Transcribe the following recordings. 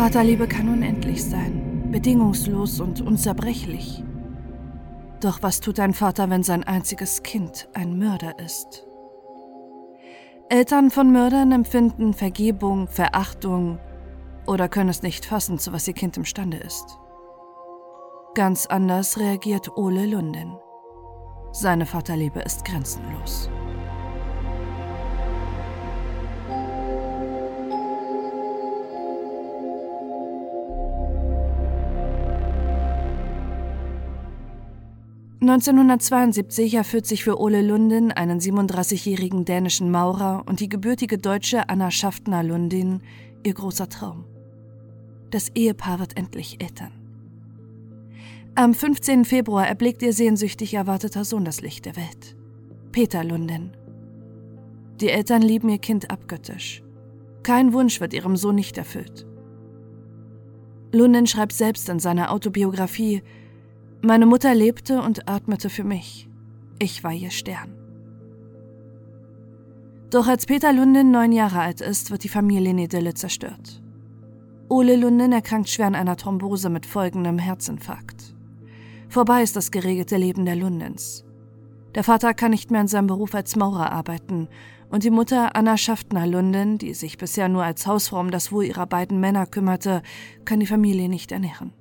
Vaterliebe kann unendlich sein, bedingungslos und unzerbrechlich. Doch was tut ein Vater, wenn sein einziges Kind ein Mörder ist? Eltern von Mördern empfinden Vergebung, Verachtung oder können es nicht fassen, zu was ihr Kind imstande ist. Ganz anders reagiert Ole Lunden. Seine Vaterliebe ist grenzenlos. 1972 erfüllt sich für Ole Lundin, einen 37-jährigen dänischen Maurer und die gebürtige Deutsche Anna Schaftner Lundin, ihr großer Traum. Das Ehepaar wird endlich Eltern. Am 15. Februar erblickt ihr sehnsüchtig erwarteter Sohn das Licht der Welt. Peter Lundin. Die Eltern lieben ihr Kind abgöttisch. Kein Wunsch wird ihrem Sohn nicht erfüllt. Lundin schreibt selbst in seiner Autobiografie, meine Mutter lebte und atmete für mich. Ich war ihr Stern. Doch als Peter Lundin neun Jahre alt ist, wird die Familienidylle zerstört. Ole Lundin erkrankt schwer an einer Thrombose mit folgendem Herzinfarkt. Vorbei ist das geregelte Leben der Lundins. Der Vater kann nicht mehr in seinem Beruf als Maurer arbeiten und die Mutter Anna Schaftner Lundin, die sich bisher nur als Hausfrau um das Wohl ihrer beiden Männer kümmerte, kann die Familie nicht ernähren.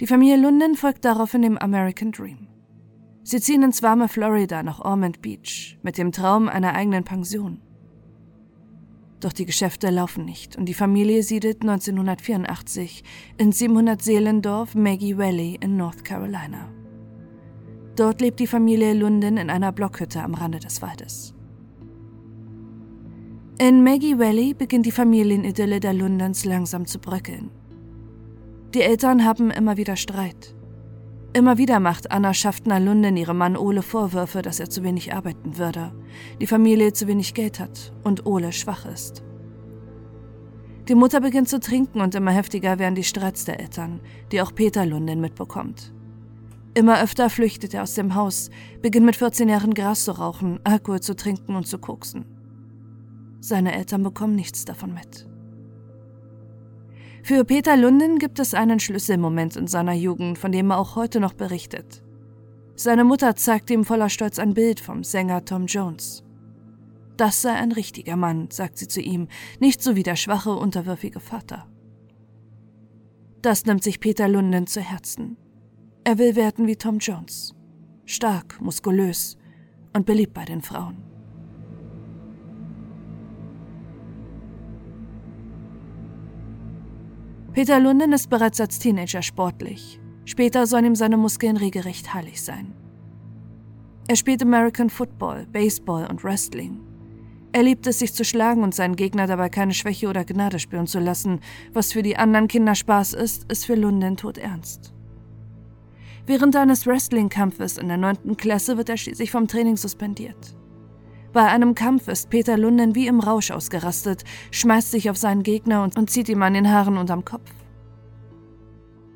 Die Familie Lundin folgt daraufhin dem American Dream. Sie ziehen ins warme Florida nach Ormond Beach mit dem Traum einer eigenen Pension. Doch die Geschäfte laufen nicht und die Familie siedelt 1984 in 700 Seelendorf Maggie Valley in North Carolina. Dort lebt die Familie Lundin in einer Blockhütte am Rande des Waldes. In Maggie Valley beginnt die Familienidylle der Lundens langsam zu bröckeln. Die Eltern haben immer wieder Streit. Immer wieder macht Anna Schaftner Lunden ihrem Mann Ole Vorwürfe, dass er zu wenig arbeiten würde, die Familie zu wenig Geld hat und Ole schwach ist. Die Mutter beginnt zu trinken und immer heftiger werden die Streits der Eltern, die auch Peter Lunden mitbekommt. Immer öfter flüchtet er aus dem Haus, beginnt mit 14 Jahren Gras zu rauchen, Alkohol zu trinken und zu koksen. Seine Eltern bekommen nichts davon mit. Für Peter Lunden gibt es einen Schlüsselmoment in seiner Jugend, von dem er auch heute noch berichtet. Seine Mutter zeigt ihm voller Stolz ein Bild vom Sänger Tom Jones. Das sei ein richtiger Mann, sagt sie zu ihm, nicht so wie der schwache, unterwürfige Vater. Das nimmt sich Peter Lunden zu Herzen. Er will werden wie Tom Jones. Stark, muskulös und beliebt bei den Frauen. Peter Lunden ist bereits als Teenager sportlich. Später sollen ihm seine Muskeln regelrecht heilig sein. Er spielt American Football, Baseball und Wrestling. Er liebt es, sich zu schlagen und seinen Gegner dabei keine Schwäche oder Gnade spüren zu lassen. Was für die anderen Kinder Spaß ist, ist für Lunden todernst. Während eines Wrestling-Kampfes in der 9. Klasse wird er schließlich vom Training suspendiert. Bei einem Kampf ist Peter Lunden wie im Rausch ausgerastet, schmeißt sich auf seinen Gegner und, und zieht ihm an den Haaren unterm Kopf.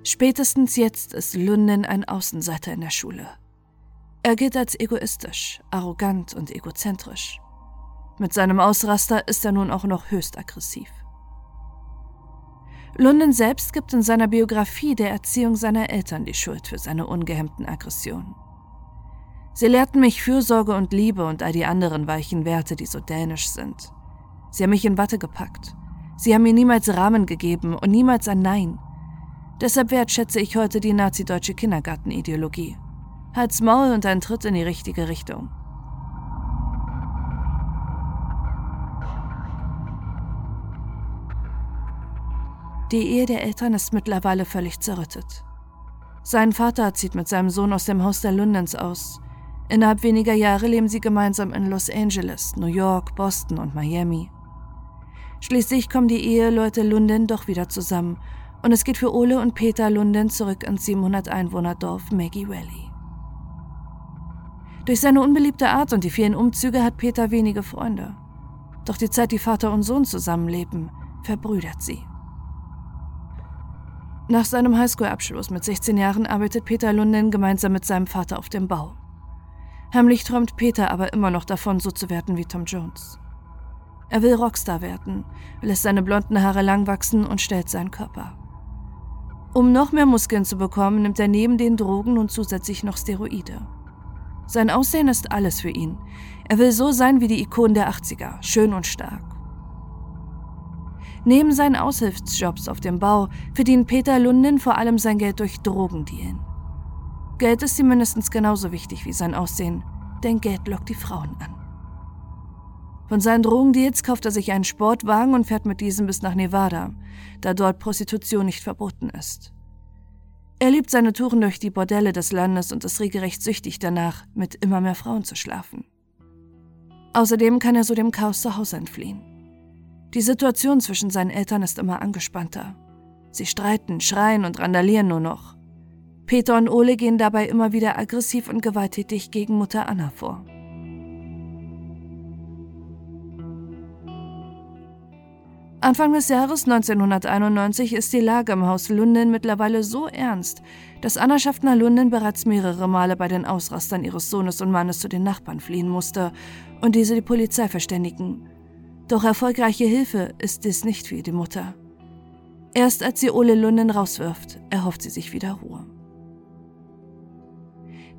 Spätestens jetzt ist Lunden ein Außenseiter in der Schule. Er gilt als egoistisch, arrogant und egozentrisch. Mit seinem Ausraster ist er nun auch noch höchst aggressiv. Lunden selbst gibt in seiner Biografie der Erziehung seiner Eltern die Schuld für seine ungehemmten Aggressionen. Sie lehrten mich Fürsorge und Liebe und all die anderen weichen Werte, die so dänisch sind. Sie haben mich in Watte gepackt. Sie haben mir niemals Rahmen gegeben und niemals ein Nein. Deshalb wertschätze ich heute die nazi-deutsche Kindergartenideologie. Halt's Maul und ein Tritt in die richtige Richtung. Die Ehe der Eltern ist mittlerweile völlig zerrüttet. Sein Vater zieht mit seinem Sohn aus dem Haus der Lundens aus. Innerhalb weniger Jahre leben sie gemeinsam in Los Angeles, New York, Boston und Miami. Schließlich kommen die Eheleute Lunden doch wieder zusammen und es geht für Ole und Peter Lunden zurück ins 700 Einwohnerdorf Maggie Valley. Durch seine unbeliebte Art und die vielen Umzüge hat Peter wenige Freunde. Doch die Zeit, die Vater und Sohn zusammenleben, verbrüdert sie. Nach seinem Highschool-Abschluss mit 16 Jahren arbeitet Peter Lunden gemeinsam mit seinem Vater auf dem Bau. Heimlich träumt Peter aber immer noch davon, so zu werden wie Tom Jones. Er will Rockstar werden, lässt seine blonden Haare lang wachsen und stellt seinen Körper. Um noch mehr Muskeln zu bekommen, nimmt er neben den Drogen nun zusätzlich noch Steroide. Sein Aussehen ist alles für ihn. Er will so sein wie die Ikonen der 80er, schön und stark. Neben seinen Aushilfsjobs auf dem Bau verdient Peter Lundin vor allem sein Geld durch Drogendealen. Geld ist ihm mindestens genauso wichtig wie sein Aussehen, denn Geld lockt die Frauen an. Von seinen Drogendeals kauft er sich einen Sportwagen und fährt mit diesem bis nach Nevada, da dort Prostitution nicht verboten ist. Er liebt seine Touren durch die Bordelle des Landes und ist regelrecht süchtig danach, mit immer mehr Frauen zu schlafen. Außerdem kann er so dem Chaos zu Hause entfliehen. Die Situation zwischen seinen Eltern ist immer angespannter. Sie streiten, schreien und randalieren nur noch. Peter und Ole gehen dabei immer wieder aggressiv und gewalttätig gegen Mutter Anna vor. Anfang des Jahres 1991 ist die Lage im Haus Lunden mittlerweile so ernst, dass Anna Schaffner Lunden bereits mehrere Male bei den Ausrastern ihres Sohnes und Mannes zu den Nachbarn fliehen musste und diese die Polizei verständigen. Doch erfolgreiche Hilfe ist dies nicht für die Mutter. Erst als sie Ole Lunden rauswirft, erhofft sie sich wieder Ruhe.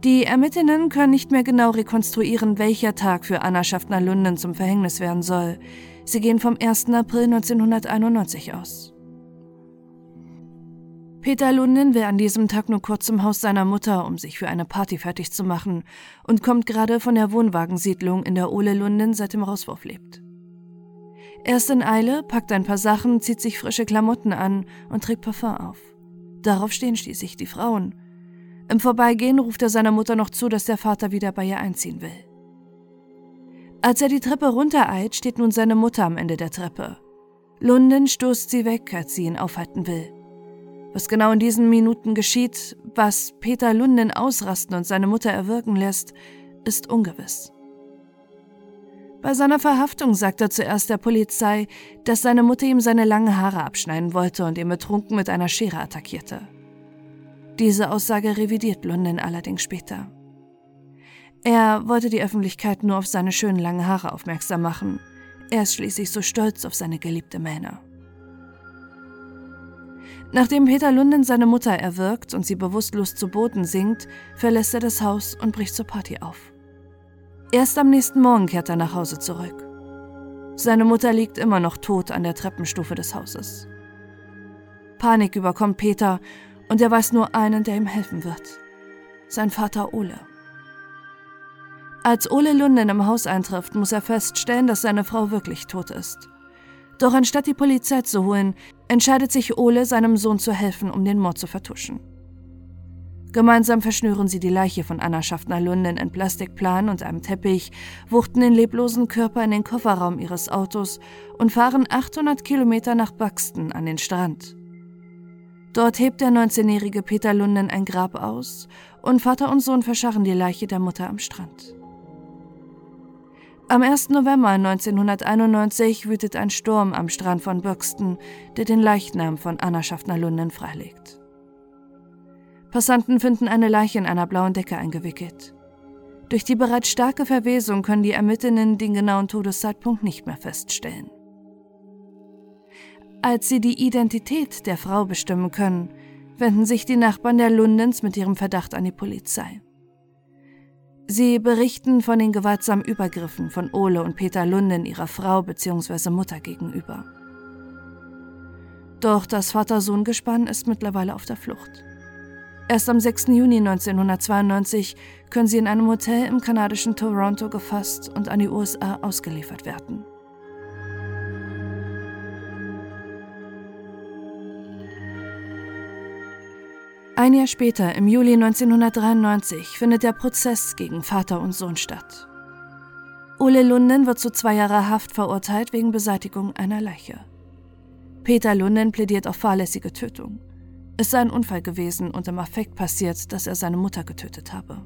Die Ermittlerinnen können nicht mehr genau rekonstruieren, welcher Tag für Anna Schaffner Lunden zum Verhängnis werden soll. Sie gehen vom 1. April 1991 aus. Peter Lunden will an diesem Tag nur kurz zum Haus seiner Mutter, um sich für eine Party fertig zu machen, und kommt gerade von der Wohnwagensiedlung, in der Ole Lunden seit dem Rauswurf lebt. Er ist in Eile, packt ein paar Sachen, zieht sich frische Klamotten an und trägt Parfum auf. Darauf stehen schließlich die Frauen. Im Vorbeigehen ruft er seiner Mutter noch zu, dass der Vater wieder bei ihr einziehen will. Als er die Treppe runtereilt, steht nun seine Mutter am Ende der Treppe. Lunden stoßt sie weg, als sie ihn aufhalten will. Was genau in diesen Minuten geschieht, was Peter Lunden ausrasten und seine Mutter erwirken lässt, ist ungewiss. Bei seiner Verhaftung sagt er zuerst der Polizei, dass seine Mutter ihm seine langen Haare abschneiden wollte und ihn betrunken mit einer Schere attackierte. Diese Aussage revidiert Lunden allerdings später. Er wollte die Öffentlichkeit nur auf seine schönen langen Haare aufmerksam machen. Er ist schließlich so stolz auf seine geliebte Mähne. Nachdem Peter Lunden seine Mutter erwürgt und sie bewusstlos zu Boden sinkt, verlässt er das Haus und bricht zur Party auf. Erst am nächsten Morgen kehrt er nach Hause zurück. Seine Mutter liegt immer noch tot an der Treppenstufe des Hauses. Panik überkommt Peter und er weiß nur einen, der ihm helfen wird. Sein Vater Ole. Als Ole Lunden im Haus eintrifft, muss er feststellen, dass seine Frau wirklich tot ist. Doch anstatt die Polizei zu holen, entscheidet sich Ole, seinem Sohn zu helfen, um den Mord zu vertuschen. Gemeinsam verschnüren sie die Leiche von Anna Schaffner Lunden in Plastikplan und einem Teppich, wuchten den leblosen Körper in den Kofferraum ihres Autos und fahren 800 Kilometer nach Buxton an den Strand. Dort hebt der 19-jährige Peter Lunden ein Grab aus und Vater und Sohn verscharren die Leiche der Mutter am Strand. Am 1. November 1991 wütet ein Sturm am Strand von Buxton, der den Leichnam von Anna Schaffner-Lunden freilegt. Passanten finden eine Leiche in einer blauen Decke eingewickelt. Durch die bereits starke Verwesung können die Ermittlerinnen den genauen Todeszeitpunkt nicht mehr feststellen. Als sie die Identität der Frau bestimmen können, wenden sich die Nachbarn der Lundens mit ihrem Verdacht an die Polizei. Sie berichten von den gewaltsamen Übergriffen von Ole und Peter Lunden ihrer Frau bzw. Mutter gegenüber. Doch das Vater-Sohn-Gespann ist mittlerweile auf der Flucht. Erst am 6. Juni 1992 können sie in einem Hotel im kanadischen Toronto gefasst und an die USA ausgeliefert werden. Ein Jahr später, im Juli 1993, findet der Prozess gegen Vater und Sohn statt. Ole Lunden wird zu zwei Jahre Haft verurteilt wegen Beseitigung einer Leiche. Peter Lunden plädiert auf fahrlässige Tötung. Es sei ein Unfall gewesen und im Affekt passiert, dass er seine Mutter getötet habe.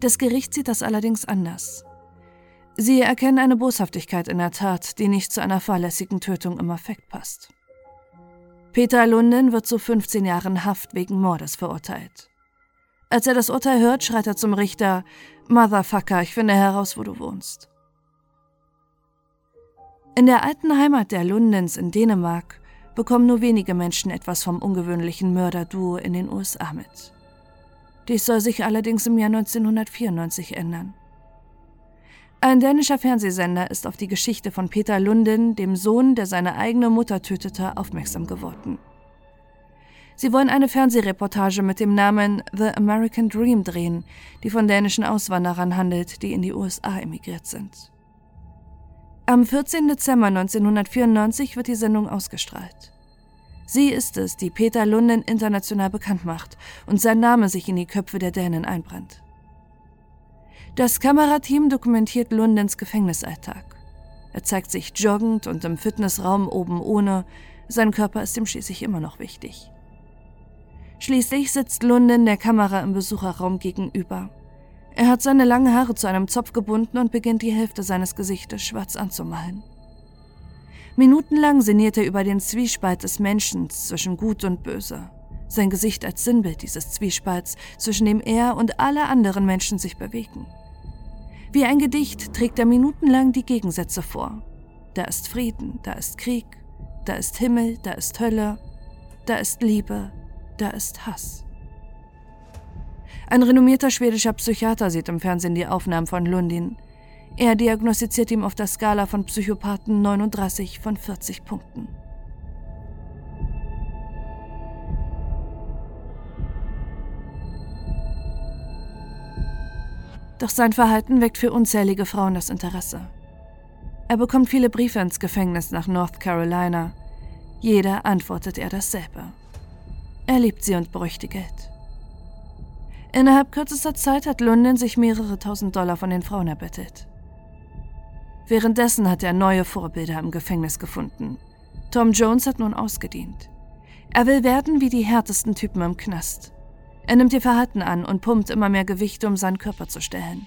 Das Gericht sieht das allerdings anders. Sie erkennen eine Boshaftigkeit in der Tat, die nicht zu einer fahrlässigen Tötung im Affekt passt. Peter Lunden wird zu 15 Jahren Haft wegen Mordes verurteilt. Als er das Urteil hört, schreit er zum Richter: Motherfucker, ich finde heraus, wo du wohnst. In der alten Heimat der Lundens in Dänemark bekommen nur wenige Menschen etwas vom ungewöhnlichen Mörderduo in den USA mit. Dies soll sich allerdings im Jahr 1994 ändern. Ein dänischer Fernsehsender ist auf die Geschichte von Peter Lunden, dem Sohn, der seine eigene Mutter tötete, aufmerksam geworden. Sie wollen eine Fernsehreportage mit dem Namen The American Dream drehen, die von dänischen Auswanderern handelt, die in die USA emigriert sind. Am 14. Dezember 1994 wird die Sendung ausgestrahlt. Sie ist es, die Peter Lunden international bekannt macht und sein Name sich in die Köpfe der Dänen einbrennt. Das Kamerateam dokumentiert Lundens Gefängnisalltag. Er zeigt sich joggend und im Fitnessraum oben ohne, sein Körper ist ihm schließlich immer noch wichtig. Schließlich sitzt Lunden der Kamera im Besucherraum gegenüber. Er hat seine langen Haare zu einem Zopf gebunden und beginnt die Hälfte seines Gesichtes schwarz anzumalen. Minutenlang sinniert er über den Zwiespalt des Menschen zwischen Gut und Böse. Sein Gesicht als Sinnbild dieses Zwiespalts, zwischen dem er und alle anderen Menschen sich bewegen. Wie ein Gedicht trägt er minutenlang die Gegensätze vor. Da ist Frieden, da ist Krieg, da ist Himmel, da ist Hölle, da ist Liebe, da ist Hass. Ein renommierter schwedischer Psychiater sieht im Fernsehen die Aufnahmen von Lundin. Er diagnostiziert ihm auf der Skala von Psychopathen 39 von 40 Punkten. Doch sein Verhalten weckt für unzählige Frauen das Interesse. Er bekommt viele Briefe ins Gefängnis nach North Carolina. Jeder antwortet er dasselbe. Er liebt sie und bräuchte Geld. Innerhalb kürzester Zeit hat London sich mehrere tausend Dollar von den Frauen erbettelt. Währenddessen hat er neue Vorbilder im Gefängnis gefunden. Tom Jones hat nun ausgedient. Er will werden wie die härtesten Typen im Knast. Er nimmt ihr Verhalten an und pumpt immer mehr Gewichte, um seinen Körper zu stellen.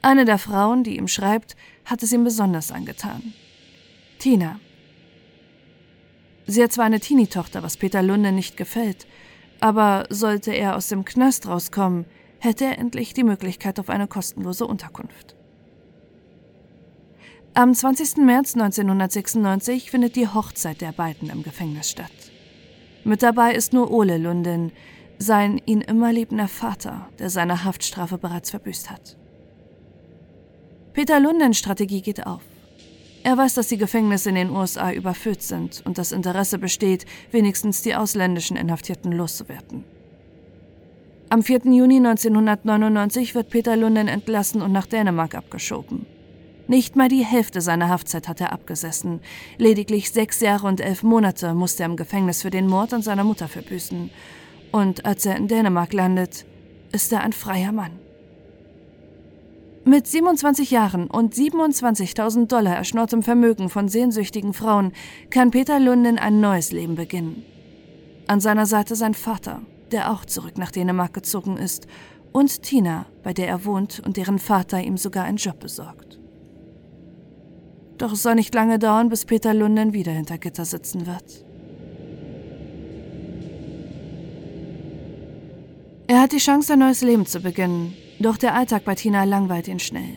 Eine der Frauen, die ihm schreibt, hat es ihm besonders angetan. Tina, Sie hat zwar eine Teenie-Tochter, was Peter Lunde nicht gefällt, aber sollte er aus dem Knast rauskommen, hätte er endlich die Möglichkeit auf eine kostenlose Unterkunft. Am 20. März 1996 findet die Hochzeit der beiden im Gefängnis statt. Mit dabei ist nur Ole Lunden, sein ihn immer liebender Vater, der seine Haftstrafe bereits verbüßt hat. Peter Lundens Strategie geht auf. Er weiß, dass die Gefängnisse in den USA überfüllt sind und das Interesse besteht, wenigstens die ausländischen Inhaftierten loszuwerden. Am 4. Juni 1999 wird Peter Lunden entlassen und nach Dänemark abgeschoben. Nicht mal die Hälfte seiner Haftzeit hat er abgesessen. Lediglich sechs Jahre und elf Monate musste er im Gefängnis für den Mord an seiner Mutter verbüßen. Und als er in Dänemark landet, ist er ein freier Mann. Mit 27 Jahren und 27.000 Dollar erschnorrtem Vermögen von sehnsüchtigen Frauen kann Peter Lunden ein neues Leben beginnen. An seiner Seite sein Vater, der auch zurück nach Dänemark gezogen ist, und Tina, bei der er wohnt und deren Vater ihm sogar einen Job besorgt. Doch es soll nicht lange dauern, bis Peter Lunden wieder hinter Gitter sitzen wird. Er hat die Chance, ein neues Leben zu beginnen, doch der Alltag bei Tina langweilt ihn schnell.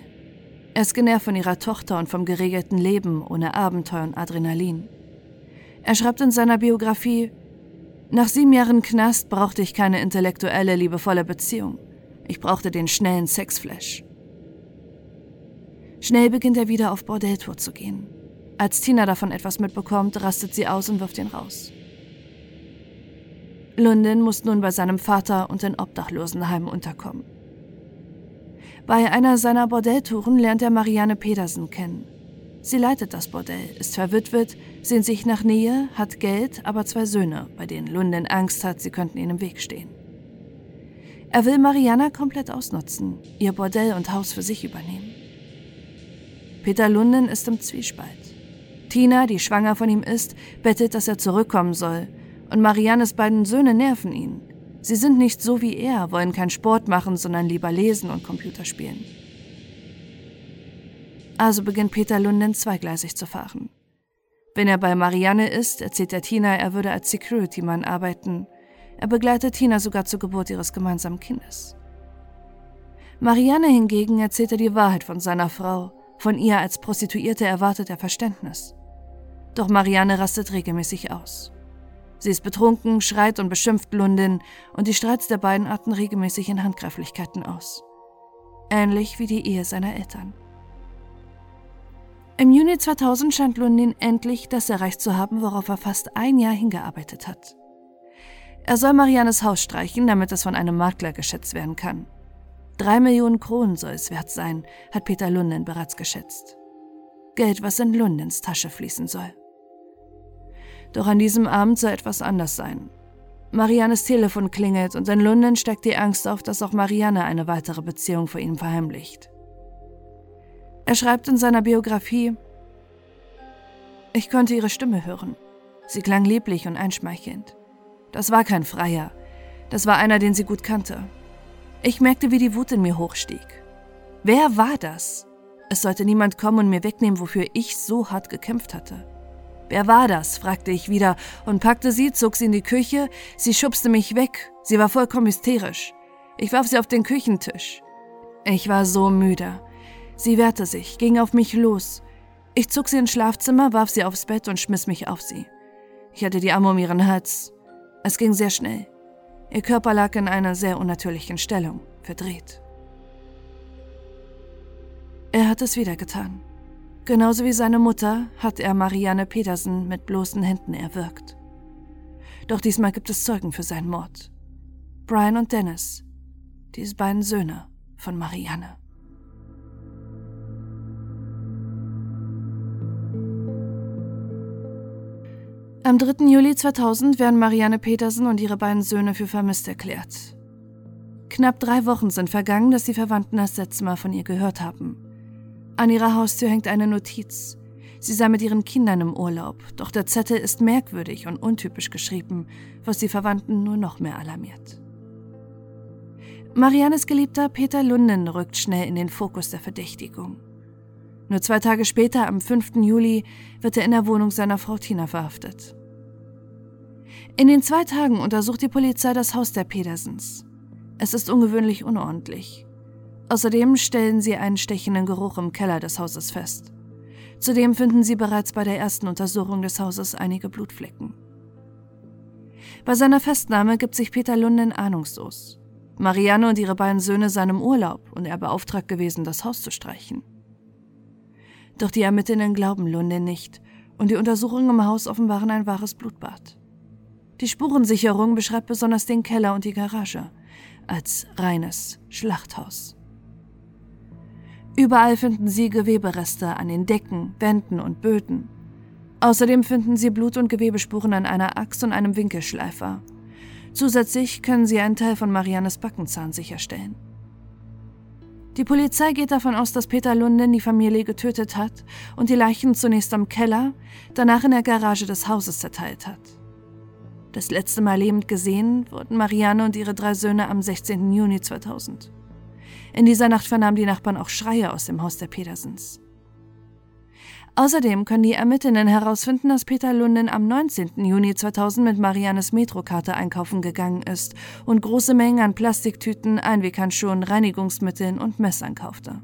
Er ist genervt von ihrer Tochter und vom geregelten Leben ohne Abenteuer und Adrenalin. Er schreibt in seiner Biografie, nach sieben Jahren Knast brauchte ich keine intellektuelle, liebevolle Beziehung. Ich brauchte den schnellen Sexflash. Schnell beginnt er wieder auf Bordelltour zu gehen. Als Tina davon etwas mitbekommt, rastet sie aus und wirft ihn raus. London muss nun bei seinem Vater und in Obdachlosenheimen unterkommen. Bei einer seiner Bordelltouren lernt er Marianne Pedersen kennen. Sie leitet das Bordell, ist verwitwet, sehnt sich nach Nähe, hat Geld, aber zwei Söhne, bei denen Lunden Angst hat, sie könnten ihm im Weg stehen. Er will Mariana komplett ausnutzen, ihr Bordell und Haus für sich übernehmen. Peter Lunden ist im Zwiespalt. Tina, die schwanger von ihm ist, bettelt, dass er zurückkommen soll, und Mariannes beiden Söhne nerven ihn. Sie sind nicht so wie er, wollen keinen Sport machen, sondern lieber lesen und Computer spielen. Also beginnt Peter Lunden zweigleisig zu fahren. Wenn er bei Marianne ist, erzählt er Tina, er würde als Security-Mann arbeiten. Er begleitet Tina sogar zur Geburt ihres gemeinsamen Kindes. Marianne hingegen erzählt er die Wahrheit von seiner Frau, Von ihr als Prostituierte erwartet er Verständnis. Doch Marianne rastet regelmäßig aus. Sie ist betrunken, schreit und beschimpft Lundin und die Streits der beiden arten regelmäßig in Handgreiflichkeiten aus. Ähnlich wie die Ehe seiner Eltern. Im Juni 2000 scheint Lundin endlich das erreicht zu haben, worauf er fast ein Jahr hingearbeitet hat. Er soll Mariannes Haus streichen, damit es von einem Makler geschätzt werden kann. Drei Millionen Kronen soll es wert sein, hat Peter Lundin bereits geschätzt. Geld, was in Lundins Tasche fließen soll. Doch an diesem Abend soll etwas anders sein. Mariannes Telefon klingelt und in London steckt die Angst auf, dass auch Marianne eine weitere Beziehung vor ihm verheimlicht. Er schreibt in seiner Biografie, ich konnte ihre Stimme hören. Sie klang lieblich und einschmeichelnd. Das war kein Freier, das war einer, den sie gut kannte. Ich merkte, wie die Wut in mir hochstieg. Wer war das? Es sollte niemand kommen und mir wegnehmen, wofür ich so hart gekämpft hatte. Wer war das? fragte ich wieder und packte sie, zog sie in die Küche. Sie schubste mich weg. Sie war vollkommen hysterisch. Ich warf sie auf den Küchentisch. Ich war so müde. Sie wehrte sich, ging auf mich los. Ich zog sie ins Schlafzimmer, warf sie aufs Bett und schmiss mich auf sie. Ich hatte die Arme um ihren Hals. Es ging sehr schnell. Ihr Körper lag in einer sehr unnatürlichen Stellung, verdreht. Er hat es wieder getan. Genauso wie seine Mutter hat er Marianne Petersen mit bloßen Händen erwürgt. Doch diesmal gibt es Zeugen für seinen Mord. Brian und Dennis, diese beiden Söhne von Marianne. Am 3. Juli 2000 werden Marianne Petersen und ihre beiden Söhne für vermisst erklärt. Knapp drei Wochen sind vergangen, dass die Verwandten das letzte Mal von ihr gehört haben. An ihrer Haustür hängt eine Notiz. Sie sei mit ihren Kindern im Urlaub, doch der Zettel ist merkwürdig und untypisch geschrieben, was die Verwandten nur noch mehr alarmiert. Mariannes Geliebter Peter Lunden rückt schnell in den Fokus der Verdächtigung. Nur zwei Tage später, am 5. Juli, wird er in der Wohnung seiner Frau Tina verhaftet. In den zwei Tagen untersucht die Polizei das Haus der Petersens. Es ist ungewöhnlich unordentlich. Außerdem stellen sie einen stechenden Geruch im Keller des Hauses fest. Zudem finden sie bereits bei der ersten Untersuchung des Hauses einige Blutflecken. Bei seiner Festnahme gibt sich Peter Lunden ahnungslos. Marianne und ihre beiden Söhne seien im Urlaub und er beauftragt gewesen, das Haus zu streichen. Doch die Ermittlerinnen glauben Lunden nicht und die Untersuchungen im Haus offenbaren ein wahres Blutbad. Die Spurensicherung beschreibt besonders den Keller und die Garage als reines Schlachthaus. Überall finden sie Gewebereste an den Decken, Wänden und Böden. Außerdem finden sie Blut- und Gewebespuren an einer Axt und einem Winkelschleifer. Zusätzlich können sie einen Teil von Mariannes Backenzahn sicherstellen. Die Polizei geht davon aus, dass Peter Lunden die Familie getötet hat und die Leichen zunächst am Keller, danach in der Garage des Hauses zerteilt hat. Das letzte Mal lebend gesehen wurden Marianne und ihre drei Söhne am 16. Juni 2000. In dieser Nacht vernahmen die Nachbarn auch Schreie aus dem Haus der Petersens. Außerdem können die Ermittlerinnen herausfinden, dass Peter Lunden am 19. Juni 2000 mit Mariannes Metrokarte einkaufen gegangen ist und große Mengen an Plastiktüten, Einweghandschuhen, Reinigungsmitteln und Messern kaufte.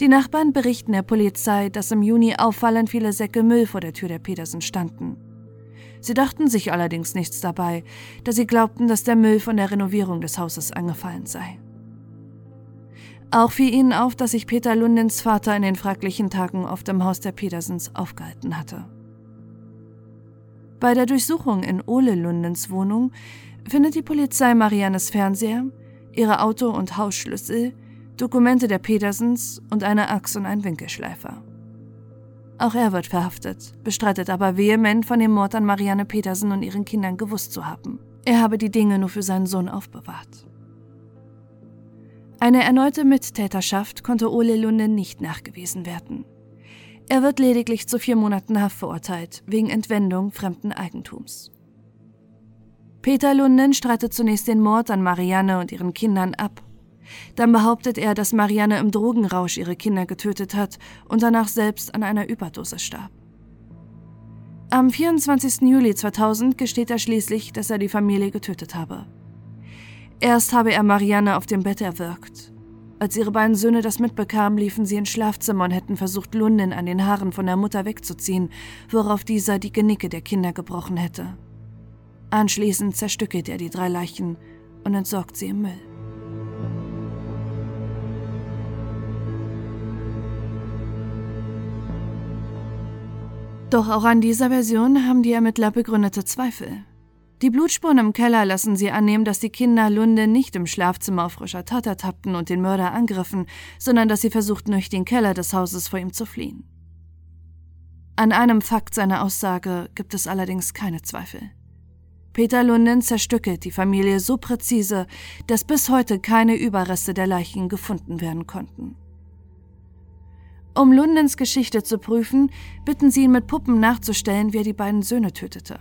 Die Nachbarn berichten der Polizei, dass im Juni auffallend viele Säcke Müll vor der Tür der Petersen standen. Sie dachten sich allerdings nichts dabei, da sie glaubten, dass der Müll von der Renovierung des Hauses angefallen sei. Auch fiel ihnen auf, dass sich Peter Lundens Vater in den fraglichen Tagen oft im Haus der Petersens aufgehalten hatte. Bei der Durchsuchung in Ole Lundens Wohnung findet die Polizei Mariannes Fernseher, ihre Auto- und Hausschlüssel, Dokumente der Petersens und eine Axt und einen Winkelschleifer. Auch er wird verhaftet, bestreitet aber vehement von dem Mord an Marianne Petersen und ihren Kindern gewusst zu haben. Er habe die Dinge nur für seinen Sohn aufbewahrt. Eine erneute Mittäterschaft konnte Ole Lunde nicht nachgewiesen werden. Er wird lediglich zu vier Monaten Haft verurteilt, wegen Entwendung fremden Eigentums. Peter Lunden streitet zunächst den Mord an Marianne und ihren Kindern ab. Dann behauptet er, dass Marianne im Drogenrausch ihre Kinder getötet hat und danach selbst an einer Überdosis starb. Am 24. Juli 2000 gesteht er schließlich, dass er die Familie getötet habe. Erst habe er Marianne auf dem Bett erwürgt. Als ihre beiden Söhne das mitbekamen, liefen sie ins Schlafzimmer und hätten versucht, Lunden an den Haaren von der Mutter wegzuziehen, worauf dieser die Genicke der Kinder gebrochen hätte. Anschließend zerstückelt er die drei Leichen und entsorgt sie im Müll. Doch auch an dieser Version haben die Ermittler begründete Zweifel. Die Blutspuren im Keller lassen sie annehmen, dass die Kinder Lunde nicht im Schlafzimmer auf frischer Tat ertappten und den Mörder angriffen, sondern dass sie versuchten, durch den Keller des Hauses vor ihm zu fliehen. An einem Fakt seiner Aussage gibt es allerdings keine Zweifel. Peter Lunden zerstückelt die Familie so präzise, dass bis heute keine Überreste der Leichen gefunden werden konnten. Um Lundens Geschichte zu prüfen, bitten sie ihn mit Puppen nachzustellen, wie er die beiden Söhne tötete.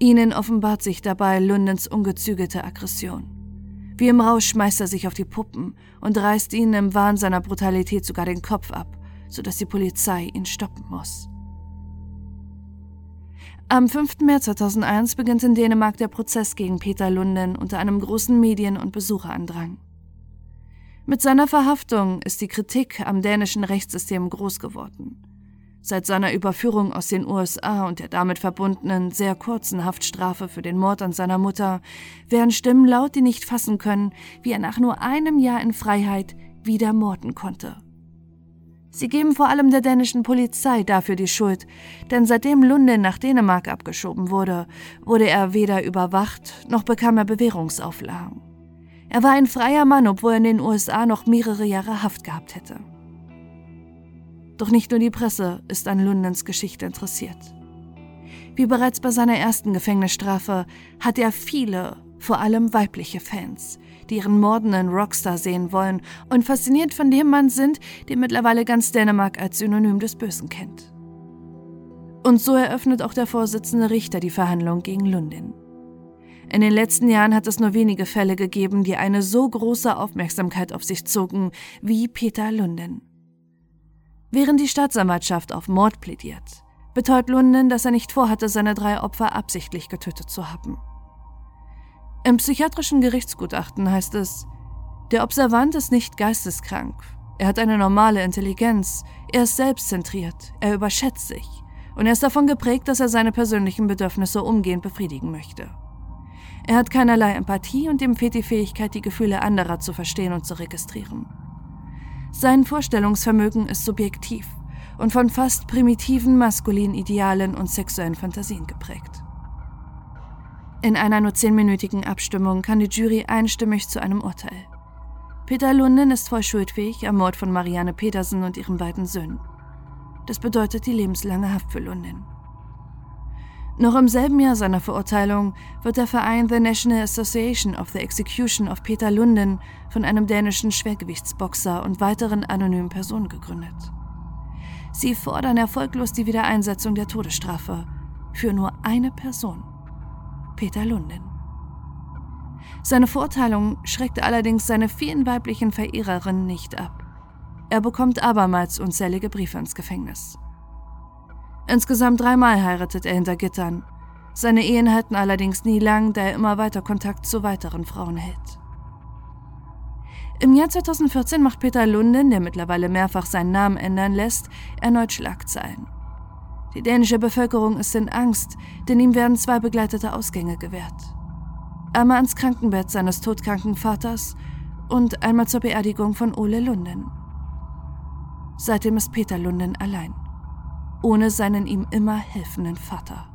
Ihnen offenbart sich dabei Lundens ungezügelte Aggression. Wie im Rausch schmeißt er sich auf die Puppen und reißt ihnen im Wahn seiner Brutalität sogar den Kopf ab, sodass die Polizei ihn stoppen muss. Am 5. März 2001 beginnt in Dänemark der Prozess gegen Peter Lunden unter einem großen Medien- und Besucherandrang. Mit seiner Verhaftung ist die Kritik am dänischen Rechtssystem groß geworden. Seit seiner Überführung aus den USA und der damit verbundenen sehr kurzen Haftstrafe für den Mord an seiner Mutter werden Stimmen laut, die nicht fassen können, wie er nach nur einem Jahr in Freiheit wieder morden konnte. Sie geben vor allem der dänischen Polizei dafür die Schuld, denn seitdem Lunde nach Dänemark abgeschoben wurde, wurde er weder überwacht noch bekam er Bewährungsauflagen. Er war ein freier Mann, obwohl er in den USA noch mehrere Jahre Haft gehabt hätte. Doch nicht nur die Presse ist an Lundens Geschichte interessiert. Wie bereits bei seiner ersten Gefängnisstrafe hat er viele, vor allem weibliche Fans, die ihren mordenden Rockstar sehen wollen und fasziniert von dem Mann sind, den mittlerweile ganz Dänemark als Synonym des Bösen kennt. Und so eröffnet auch der Vorsitzende Richter die Verhandlung gegen Lundin. In den letzten Jahren hat es nur wenige Fälle gegeben, die eine so große Aufmerksamkeit auf sich zogen wie Peter Lunden. Während die Staatsanwaltschaft auf Mord plädiert, beteuert Lunden, dass er nicht vorhatte, seine drei Opfer absichtlich getötet zu haben. Im psychiatrischen Gerichtsgutachten heißt es, der Observant ist nicht geisteskrank, er hat eine normale Intelligenz, er ist selbstzentriert, er überschätzt sich und er ist davon geprägt, dass er seine persönlichen Bedürfnisse umgehend befriedigen möchte. Er hat keinerlei Empathie und ihm fehlt die Fähigkeit, die Gefühle anderer zu verstehen und zu registrieren. Sein Vorstellungsvermögen ist subjektiv und von fast primitiven maskulinen Idealen und sexuellen Fantasien geprägt. In einer nur zehnminütigen Abstimmung kann die Jury einstimmig zu einem Urteil. Peter Lunden ist voll schuldfähig am Mord von Marianne Petersen und ihren beiden Söhnen. Das bedeutet die lebenslange Haft für Lunden. Noch im selben Jahr seiner Verurteilung wird der Verein The National Association of the Execution of Peter Lunden von einem dänischen Schwergewichtsboxer und weiteren anonymen Personen gegründet. Sie fordern erfolglos die Wiedereinsetzung der Todesstrafe für nur eine Person, Peter Lunden. Seine Verurteilung schreckte allerdings seine vielen weiblichen Verehrerinnen nicht ab. Er bekommt abermals unzählige Briefe ins Gefängnis. Insgesamt dreimal heiratet er hinter Gittern. Seine Ehen halten allerdings nie lang, da er immer weiter Kontakt zu weiteren Frauen hält. Im Jahr 2014 macht Peter Lunden, der mittlerweile mehrfach seinen Namen ändern lässt, erneut Schlagzeilen. Die dänische Bevölkerung ist in Angst, denn ihm werden zwei begleitete Ausgänge gewährt. Einmal ans Krankenbett seines todkranken Vaters und einmal zur Beerdigung von Ole Lunden. Seitdem ist Peter Lunden allein ohne seinen ihm immer helfenden Vater.